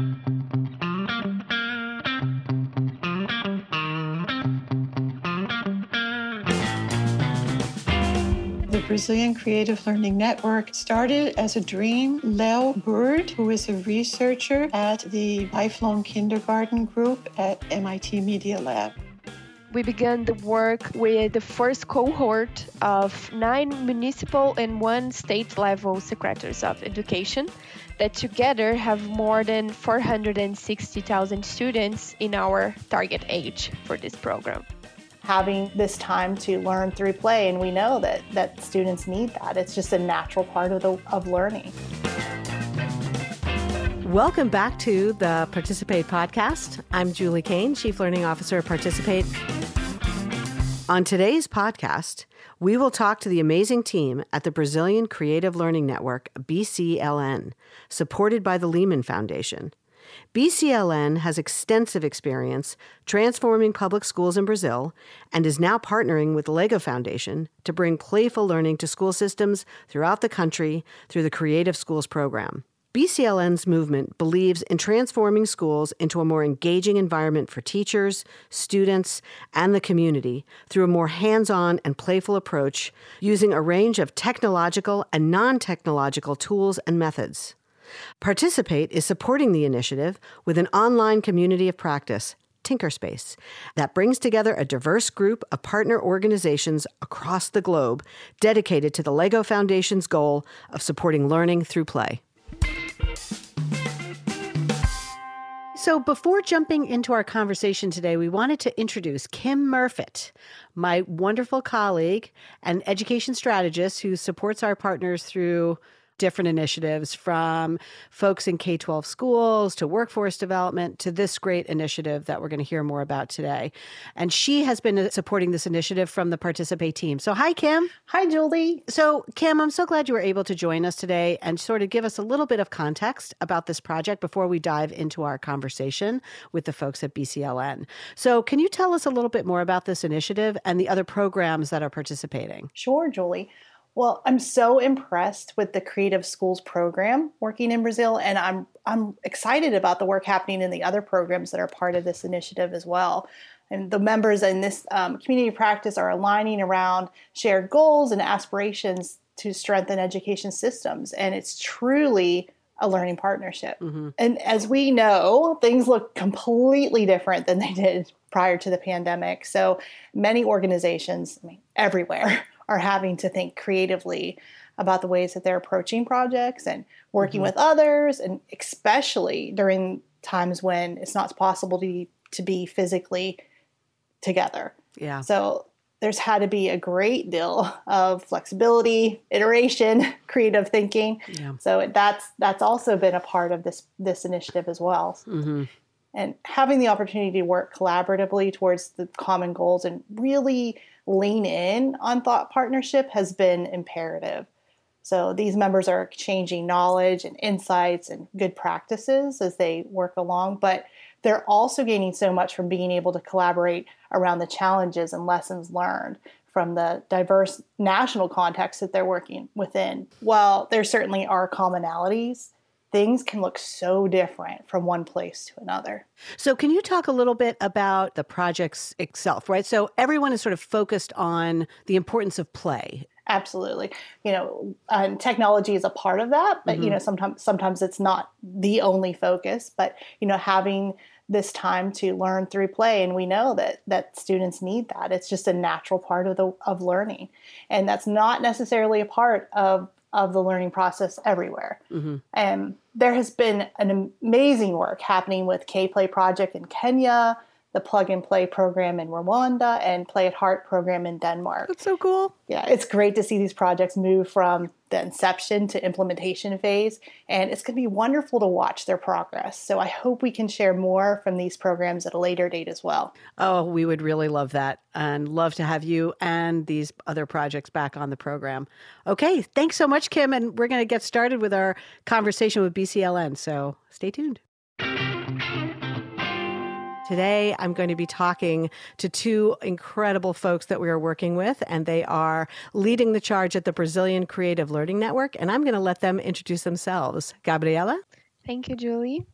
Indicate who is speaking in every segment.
Speaker 1: The Brazilian Creative Learning Network started as a dream. Leo Burd, who is a researcher at the Lifelong Kindergarten Group at MIT Media Lab.
Speaker 2: We began the work with the first cohort of nine municipal and one state level secretaries of education that together have more than 460,000 students in our target age for this program.
Speaker 3: Having this time to learn through play and we know that that students need that. It's just a natural part of the of learning
Speaker 4: Welcome back to the Participate podcast. I'm Julie Keane, Chief Learning Officer of Participate. On today's podcast, we will talk to the amazing team at the Brazilian Creative Learning Network, BCLN, supported by the Lemann Foundation. BCLN has extensive experience transforming public schools in Brazil and is now partnering with the LEGO Foundation to bring playful learning to school systems throughout the country through the Creative Schools program. BCLN's movement believes in transforming schools into a more engaging environment for teachers, students, and the community through a more hands on and playful approach using a range of technological and non technological tools and methods. Participate is supporting the initiative with an online community of practice, Tinkerspace, that brings together a diverse group of partner organizations across the globe dedicated to the LEGO Foundation's goal of supporting learning through play. So, before jumping into our conversation today, we wanted to introduce Kim Murfitt, my wonderful colleague and education strategist who supports our partners through different initiatives from folks in K 12 schools to workforce development to this great initiative that we're going to hear more about today. And she has been uh, supporting this initiative from the Participate team. So, hi, Kim.
Speaker 3: hi julie
Speaker 4: So, Kim, I'm so glad you were able to join us today and sort of give us a little bit of context about this project before we dive into our conversation with the folks at BCLN. So, can you tell us a little bit more about this initiative and the other programs that are participating?
Speaker 3: Sure, Julie. Well, I'm so impressed with the Creative Schools program working in Brazil, and I'm I'm excited about the work happening in the other programs that are part of this initiative as well. And the members in this um, community practice are aligning around shared goals and aspirations to strengthen education systems, and it's truly a learning partnership. And as we know, things look completely different than they did prior to the pandemic. So many organizations, I mean, everywhere, are having to think creatively about the ways that they're approaching projects and working with others, and especially during times when it's not possible to be, to be physically together.
Speaker 4: Yeah.
Speaker 3: So there's had to be a great deal of flexibility, iteration, creative thinking.
Speaker 4: Yeah.
Speaker 3: So that's that's also been a part of this this initiative as well.
Speaker 4: Mm-hmm.
Speaker 3: And having the opportunity to work collaboratively towards the common goals and really lean in on thought partnership has been imperative. So these members are exchanging knowledge and insights and good practices as they work along, but they're also gaining so much from being able to collaborate around the challenges and lessons learned from the diverse national context that they're working within. While there certainly are commonalities, things can look so different from one place to another.
Speaker 4: So, can you talk a little bit about the projects itself, right? So, everyone is sort of focused on the importance of play.
Speaker 3: Absolutely, you know, and technology is a part of that, but you mm-hmm. know, sometimes sometimes it's not the only focus. But you know, having this time to learn through play, and we know that that students need that. It's just a natural part of the of learning, and that's not necessarily a part of of the learning process everywhere. Mm-hmm. And there has been an amazing work happening with K Play Project in Kenya, the Plug and Play program in Rwanda, and Play at Heart program in Denmark.
Speaker 4: That's so cool.
Speaker 3: Yeah, it's great to see these projects move from the inception to implementation phase, and it's going to be wonderful to watch their progress. So I hope we can share more from these programs at a later date as well.
Speaker 4: Oh, we would really love that and love to have you and these other projects back on the program. Okay, thanks so much, Kim. And we're going to get started with our conversation with BCLN. So stay tuned. Today, I'm going to be talking to two incredible folks that we are working with, and they are leading the charge at the Brazilian Creative Learning Network. And I'm going to let them introduce themselves. Gabriela?
Speaker 2: Thank you, Julie.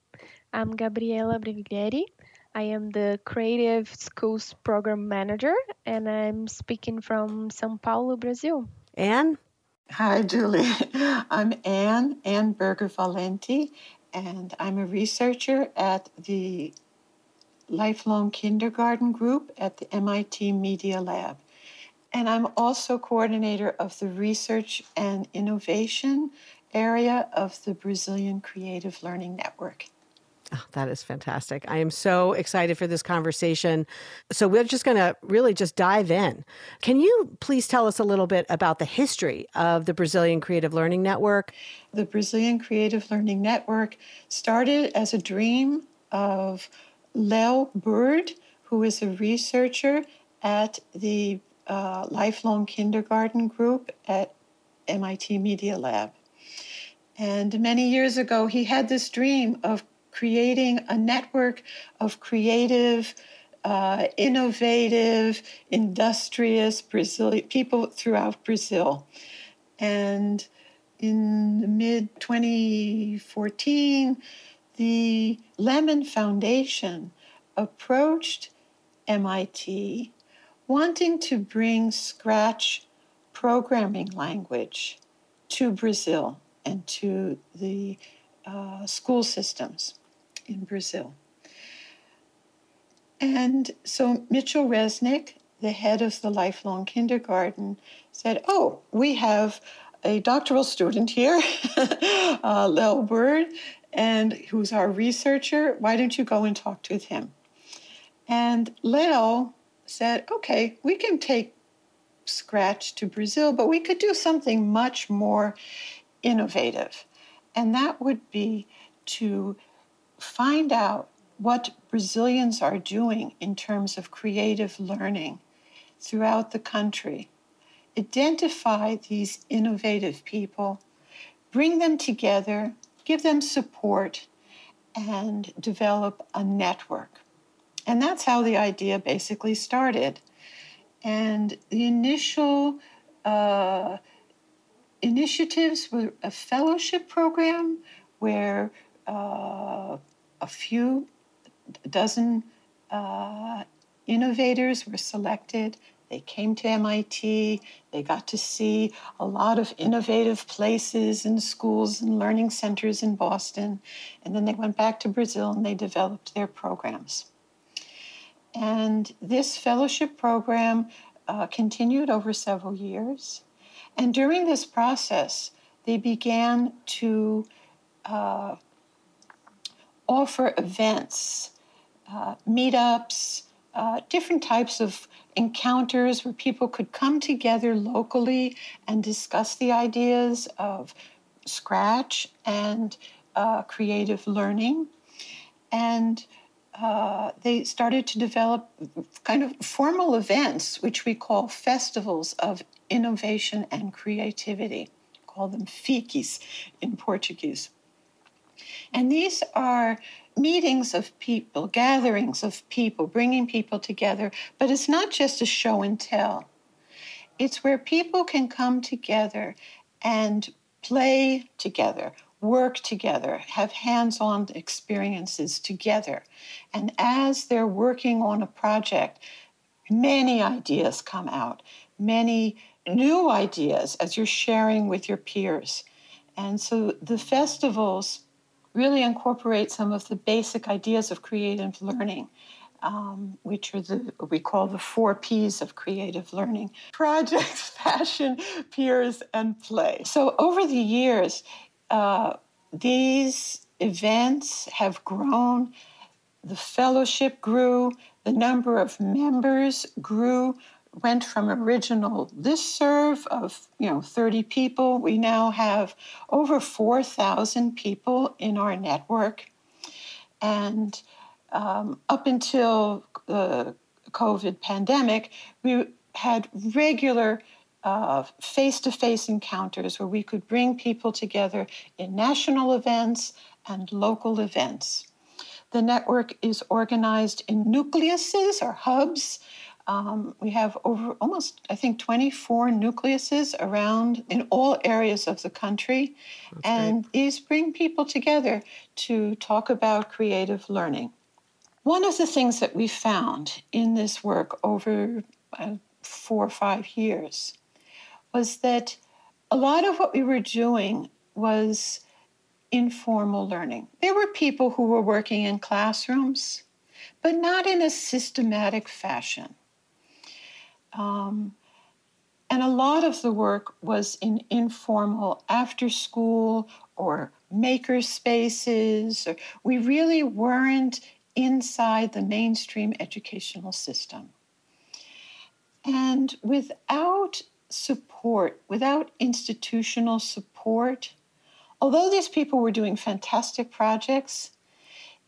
Speaker 2: I'm Gabriela Breviglieri. I am the Creative Schools Program Manager, and I'm speaking from Sao Paulo, Brazil.
Speaker 4: Anne?
Speaker 1: Hi, Julie. I'm Anne, Anne Berger Valente, and I'm a researcher at the Lifelong Kindergarten Group at the MIT Media Lab. And I'm also coordinator of the research and innovation area of the Brazilian Creative Learning Network.
Speaker 4: Oh, that is fantastic. I am so excited for this conversation. So, we're just going to really just dive in. Can you please tell us a little bit about the history of the Brazilian Creative Learning Network?
Speaker 1: The Brazilian Creative Learning Network started as a dream of Leo Burd, who is a researcher at the uh, Lifelong Kindergarten Group at MIT Media Lab. And many years ago, he had this dream of creating a network of creative, uh, innovative, industrious Brazilian people throughout Brazil. And in mid 2014, the Lemann Foundation approached MIT wanting to bring Scratch programming language to Brazil and to the uh, school systems in Brazil. And so Mitchell Resnick, the head of the lifelong kindergarten, said, Oh, we have a doctoral student here, uh, Leo Burd, and who's our researcher. Why don't you go and talk to him? And Leo said, Okay, we can take Scratch to Brazil, but we could do something much more innovative. And that would be to find out what Brazilians are doing in terms of creative learning throughout the country. Identify these innovative people, bring them together, give them support, and develop a network. And that's how the idea basically started. And the initial uh, initiatives were a fellowship program where uh, a few dozen uh, innovators were selected. They came to MIT. They got to see a lot of innovative places and schools and learning centers in Boston. And then they went back to Brazil and they developed their programs. And this fellowship program uh, continued over several years. And during this process, they began to uh, offer events, uh, meetups, uh, different types of encounters where people could come together locally and discuss the ideas of Scratch and uh, creative learning. And uh, they started to develop kind of formal events, which we call festivals of innovation and creativity. Call them FICs in Portuguese. And these are meetings of people, gatherings of people, bringing people together. But it's not just a show and tell, it's where people can come together and play together, work together, have hands on experiences together. And as they're working on a project, many ideas come out, many new ideas as you're sharing with your peers. And so the festivals really incorporate some of the basic ideas of creative learning. Um, which are the we call the four P's of creative learning projects, passion, peers, and play. So, over the years, uh, these events have grown, the fellowship grew, the number of members grew, went from original listserv of you know 30 people. We now have over 4,000 people in our network, and um, up until the COVID pandemic, we had regular face to face encounters where we could bring people together in national events and local events. The network is organized in nucleuses or hubs Um, we have over almost, I think, 24 nucleuses around in all areas of the country. That's and great. these bring people together to talk about creative learning. One of the things that we found in this work over uh, four or five years was that a lot of what we were doing was informal learning. There were people who were working in classrooms, but not in a systematic fashion. Um, and a lot of the work was in informal after school or maker spaces. Or we really weren't inside the mainstream educational system. And without support, without institutional support, although these people were doing fantastic projects,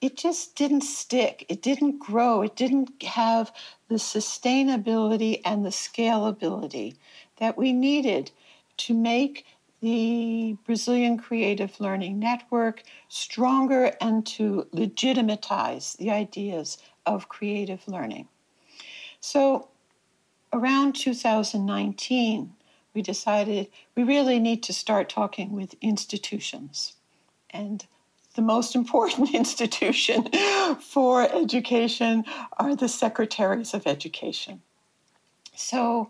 Speaker 1: it just didn't stick. It didn't grow. It didn't have the sustainability and the scalability that we needed to make the Brazilian Creative Learning Network stronger and to legitimatize the ideas of creative learning. So, around 2019, we decided we really need to start talking with institutions. And the most important institution for education are the secretaries of education. So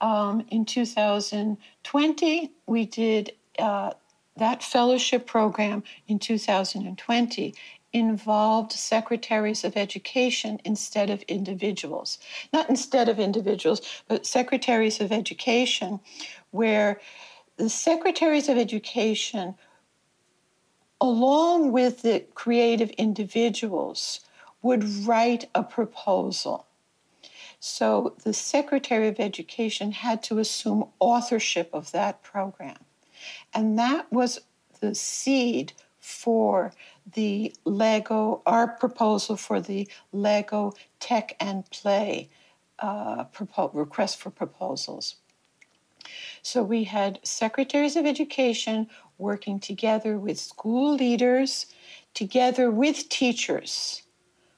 Speaker 1: um, in 2020, we did uh, that fellowship program in 2020 involved secretaries of education instead of individuals. Not instead of individuals, but secretaries of education, where the secretaries of education, along with the creative individuals, would write a proposal. So the Secretary of Education had to assume authorship of that program. And that was the seed for the Lego, our proposal for the Lego Tech and Play uh, propo- request for proposals. So we had secretaries of education working together with school leaders, together with teachers.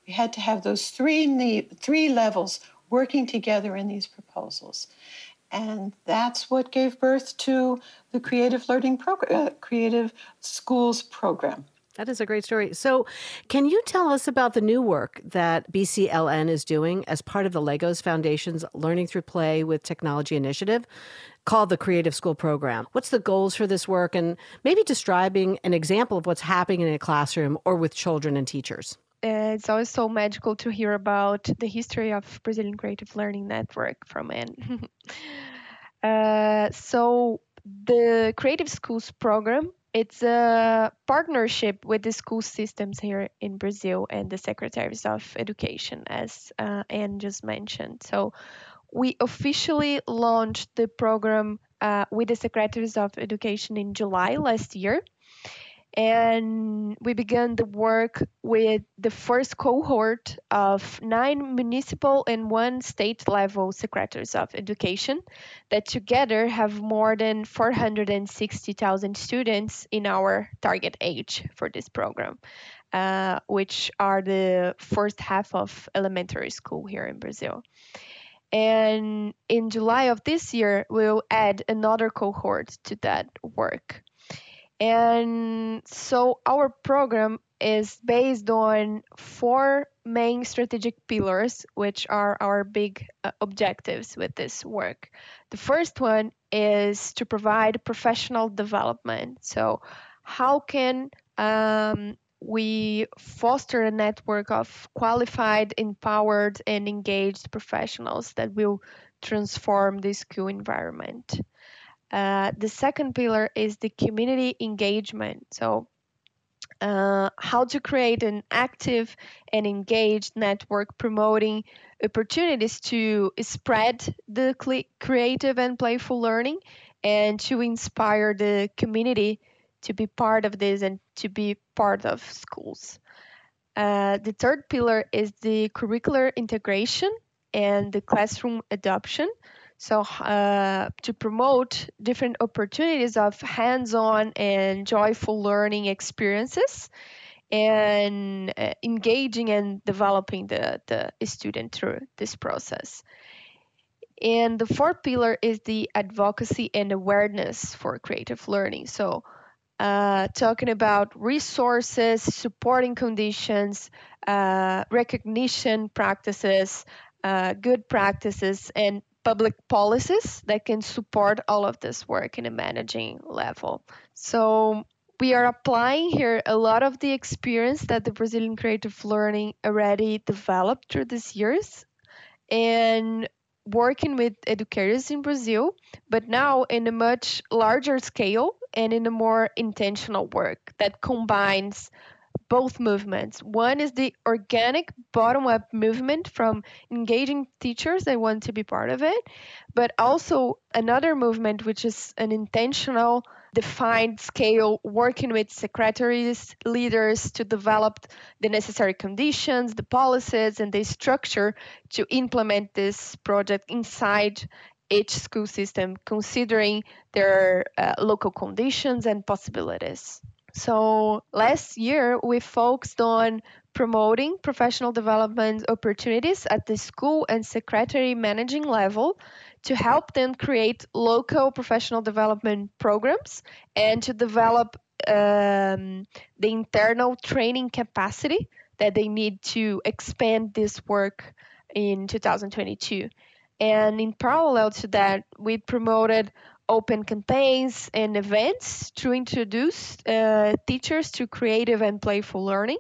Speaker 1: We had to have those three, three levels working together in these proposals. And that's what gave birth to the Creative Learning Program, uh, Creative Schools Program.
Speaker 4: That is a great story. So, can you tell us about the new work that BCLN is doing as part of the Legos Foundation's Learning Through Play with Technology initiative called the Creative School Program? What's the goals for this work and maybe describing an example of what's happening in a classroom or with children and teachers?
Speaker 2: It's always so magical to hear about the history of Brazilian Creative Learning Network from Anne. uh, so, the Creative Schools program it's a partnership with the school systems here in Brazil and the secretaries of education, as uh, Anne just mentioned. So, we officially launched the program uh, with the secretaries of education in July last year and we began the work with the first cohort of nine municipal and one state level secretaries of education that together have more than 460,000 students in our target age for this program, uh, which are the first half of elementary school here in Brazil. And in July of this year, we'll add another cohort to that work. And so our program is based on four main strategic pillars, which are our big uh, objectives with this work. The first one is to provide professional development. So, how can um, we foster a network of qualified, empowered, and engaged professionals that will transform the school environment? Uh, the second pillar is the community engagement. So, uh, how to create an active and engaged network promoting opportunities to spread the creative and playful learning and to inspire the community to be part of this and to be part of schools. Uh, the third pillar is the curricular integration and the classroom adoption. So, uh, to promote different opportunities of hands on and joyful learning experiences. and uh, engaging and developing the, the student through this process. And the fourth pillar is the advocacy and awareness for creative learning. So, uh, talking about resources, supporting conditions, uh, recognition practices, uh, good practices, and public policies that can support all of this work in a managing level. So, we are applying here a lot of the experience that the Brazilian creative learning already developed through these years and working with educators in Brazil, but now in a much larger scale and in a more intentional work that combines both movements. One is the organic bottom up movement from engaging teachers that want to be part of it, but also another movement which is an intentional defined scale working with secretaries leaders to develop the necessary conditions the policies and the structure to implement this project inside each school system considering their uh, local conditions and possibilities so last year we focused on promoting professional development opportunities at the school and secretary managing level to help them create local professional development programs and to develop um, the internal training capacity that they need to expand this work in 2022. And in parallel to that, we promoted open campaigns and events to introduce uh, teachers to creative and playful learning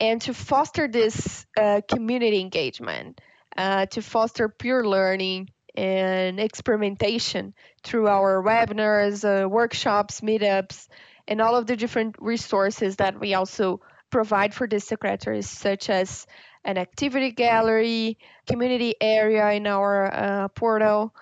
Speaker 2: and to foster this uh, community engagement, uh, to foster peer learning and experimentation through our webinars, uh, workshops, meetups, and all of the different resources that we also provide for the secretaries, such as an activity gallery, community area in our uh, portal,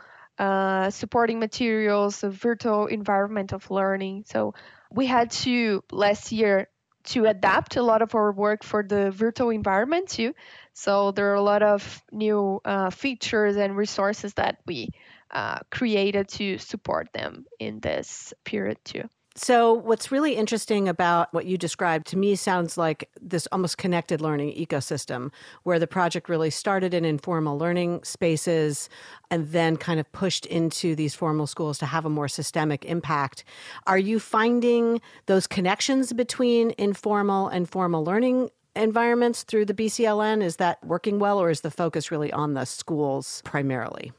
Speaker 2: uh, supporting materials, a virtual environment of learning. So we had to last year to adapt a lot of our work for the virtual environment too. So there are a lot of new uh, features and resources that we uh, created to support them in this period too.
Speaker 4: So, what's really interesting about what you described to me sounds like this almost connected learning ecosystem where the project really started in informal learning spaces and then kind of pushed into these formal schools to have a more systemic impact. Are you finding those connections between informal and formal learning environments through the BCLN? Is that working well, or is the focus really on the schools primarily?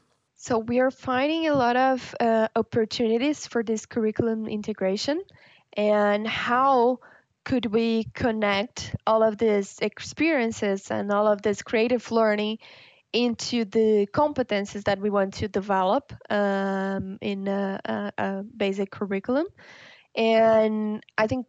Speaker 2: So we are finding a lot of uh, opportunities for this curriculum integration and how could we connect all of these experiences and all of this creative learning into the competences that we want to develop um, in a, a, a basic curriculum. And I think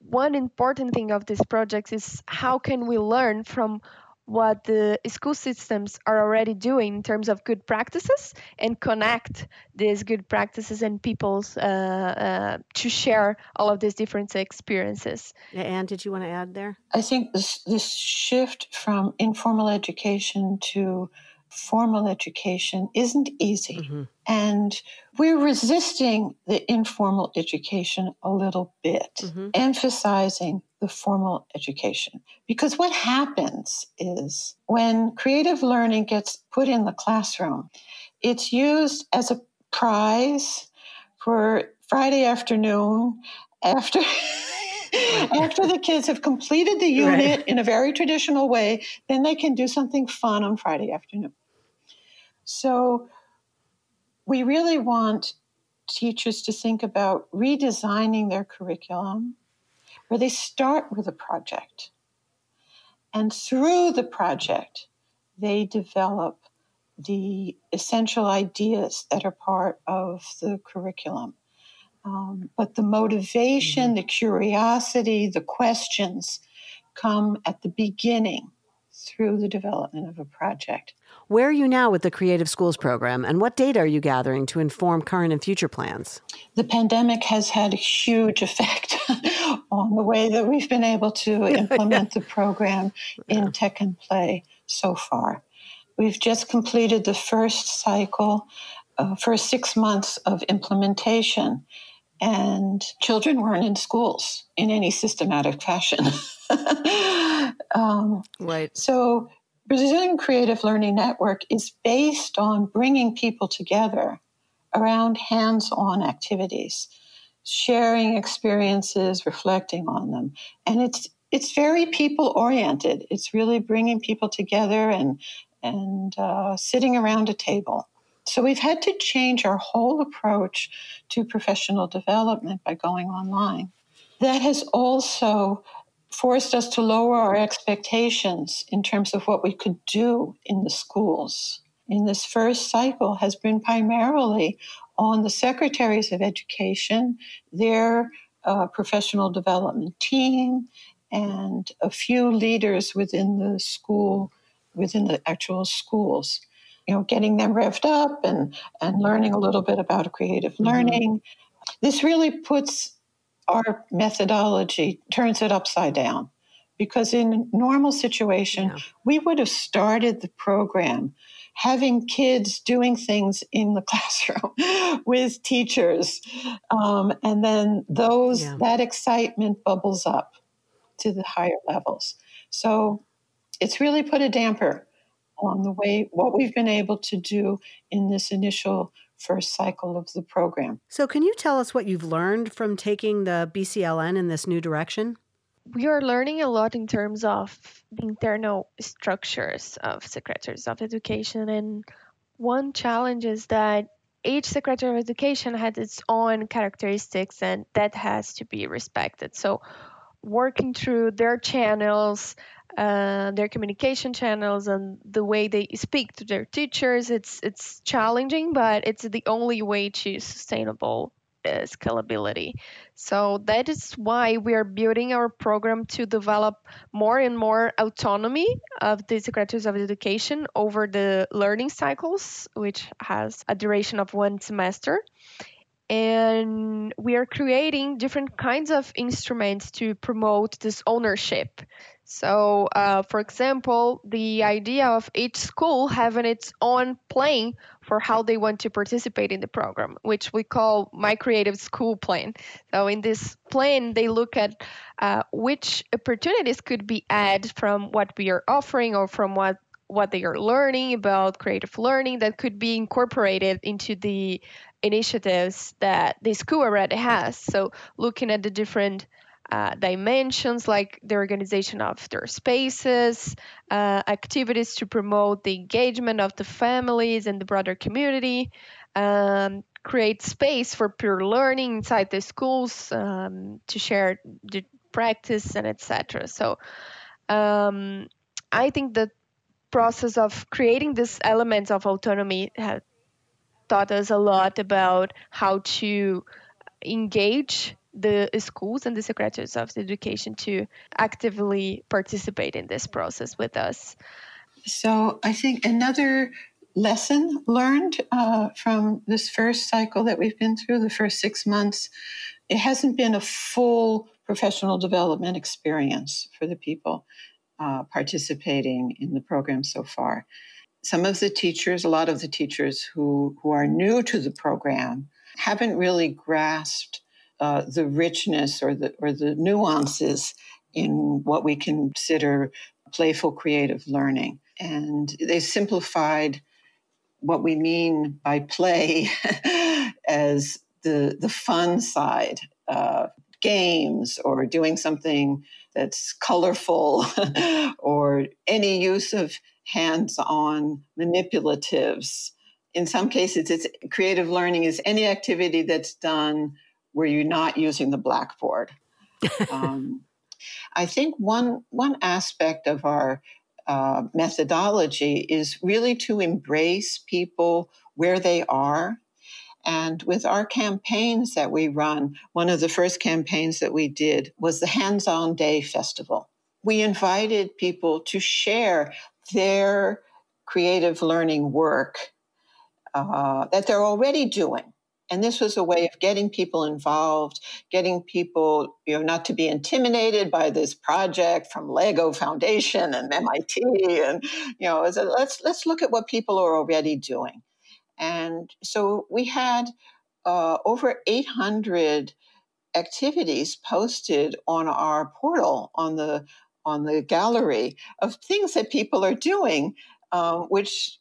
Speaker 2: one important thing of this project is how can we learn from what the school systems are already doing in terms of good practices and connect these good practices and people's uh, uh, to share all of these different experiences.
Speaker 4: Yeah, Anne, did you want to add there?
Speaker 1: I think this, this shift from informal education to formal education isn't easy. Mm-hmm. And we're resisting the informal education a little bit, mm-hmm. emphasizing the formal education. Because what happens is when creative learning gets put in the classroom, it's used as a prize for Friday afternoon after. after the kids have completed the unit right. in a very traditional way, then they can do something fun on Friday afternoon. So we really want teachers to think about redesigning their curriculum where they start with a project. And through the project, they develop the essential ideas that are part of the curriculum. Um, but the motivation, mm-hmm. the curiosity, the questions come at the beginning through the development of a project.
Speaker 4: Where are you now with the Creative Schools program, and what data are you gathering to inform current and future plans?
Speaker 1: The pandemic has had a huge effect on the way that we've been able to implement the program in Tech and Play so far. We've just completed the first cycle, uh, first six months of implementation, and children weren't in schools in any systematic fashion.
Speaker 4: um, right.
Speaker 1: So, Brazilian Creative Learning Network is based on bringing people together around hands on activities, sharing experiences, reflecting on them. And it's it's very people oriented. It's really bringing people together and and uh, sitting around a table. So we've had to change our whole approach to professional development by going online. That has also forced us to lower our expectations in terms of what we could do in the schools. In this first cycle has been primarily on the secretaries of education, their uh, professional development team, and a few leaders within the school, within the actual schools. You know, getting them revved up and, and learning a little bit about creative mm-hmm. learning. Mm-hmm. This really puts our methodology, turns it upside down. Because in a normal situation, yeah. we would have started the program having kids doing things in the classroom with teachers um, and then those yeah. that excitement bubbles up to the higher levels. So it's really put a damper on the way what we've been able to do in this initial first cycle of the program.
Speaker 4: So can you tell us what you've learned from taking the BCLN in this new direction?
Speaker 2: We are learning a lot in terms of the internal structures of secretaries of education and one challenge is that each secretary of education has its own characteristics and that has to be respected. So working through their channels, uh, their communication channels, and the way they speak to their teachers. It's it's challenging, but it's the only way to sustainable scalability. So that is why we are building our program to develop more and more autonomy of the secretaries of education over the learning cycles, which has a duration of one semester and we are creating different kinds of instruments to promote this ownership. So, uh, for example, the idea of each school having its own plan for how they want to participate in the program, which we call My Creative School Plan. So, in this plan, they look at uh, which opportunities could be added from what we are offering or from what what they are learning about creative learning that could be incorporated into the initiatives that the school already has. So looking at the different uh, dimensions like the organization of their spaces, uh, activities to promote the engagement of the families and the broader community, um, create space for peer learning inside the schools um, to share the practice and etc. So um, I think the process of creating these elements of autonomy have taught us a lot about how to engage the schools and the secretaries of education to actively participate in this process with us.
Speaker 1: So I think another lesson learned uh, from this first cycle that we've been through, the first six months, it hasn't been a full professional development experience for the people uh, participating in the program so far some of the teachers, a lot of the teachers who, who are new to the program, haven't really grasped uh, the richness or the, or the nuances in what we consider playful creative learning. And they simplified what we mean by play as the, the fun side, uh, games or doing something that's colorful or any use of hands on manipulatives. In some cases, it's creative learning is any activity that's done where you're not using the blackboard. um, I think one, one aspect of our uh, methodology is really to embrace people where they are. And with our campaigns that we run, one of the first campaigns that we did was the Hands On Day Festival. We invited people to share their creative learning work uh, that they're already doing. And this was a way of getting people involved, getting people, you know, not to be intimidated by this project from Lego Foundation and MIT, and you know, let's let's look at what people are already doing. And so we had uh, over 800 activities posted on our portal on the on the gallery of things that people are doing, um, which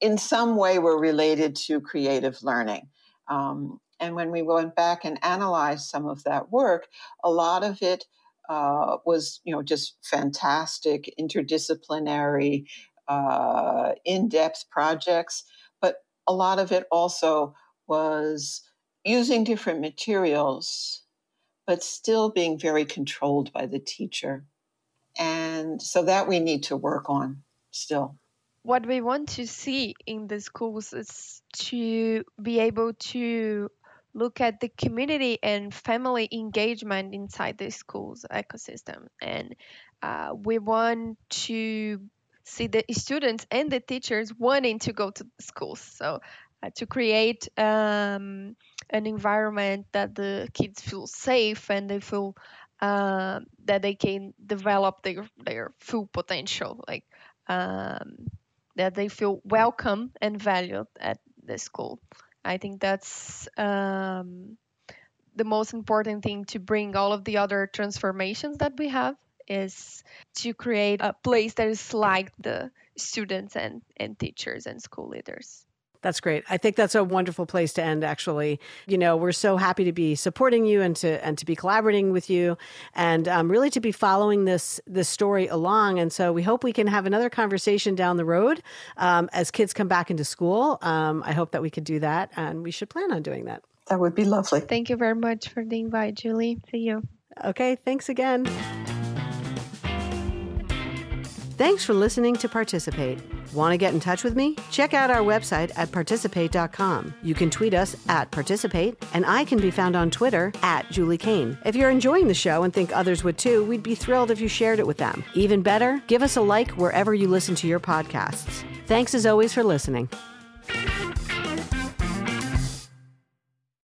Speaker 1: in some way were related to creative learning. Um, and when we went back and analyzed some of that work, a lot of it uh, was, you know, just fantastic interdisciplinary, uh, in-depth projects. But a lot of it also was using different materials, but still being very controlled by the teacher. And so that we need to work on still.
Speaker 2: What we want to see in the schools is to be able to look at the community and family engagement inside the schools ecosystem. And uh, we want to see the students and the teachers wanting to go to schools. So uh, to create um, an environment that the kids feel safe and they feel uh, that they can develop their their full potential, like um, that they feel welcome and valued at the school. I think that's um, the most important thing to bring all of the other transformations that we have is to create a place that is like the students and, and teachers and school leaders.
Speaker 4: That's great. I think that's a wonderful place to end actually. You know, we're so happy to be supporting you and to and to be collaborating with you and um, really to be following this this story along. And so we hope we can have another conversation down the road um, as kids come back into school. Um, I hope that we could do that and we should plan on doing that.
Speaker 1: That would be lovely.
Speaker 2: Thank you very much for the invite, Julie. See you.
Speaker 4: Okay, thanks again. Thanks for listening to Participate. Want to get in touch with me? Check out our website at participate.com. You can tweet us at participate, and I can be found on Twitter at Julie Keane. If you're enjoying the show and think others would too, we'd be thrilled if you shared it with them. Even better, give us a like wherever you listen to your podcasts. Thanks as always for listening.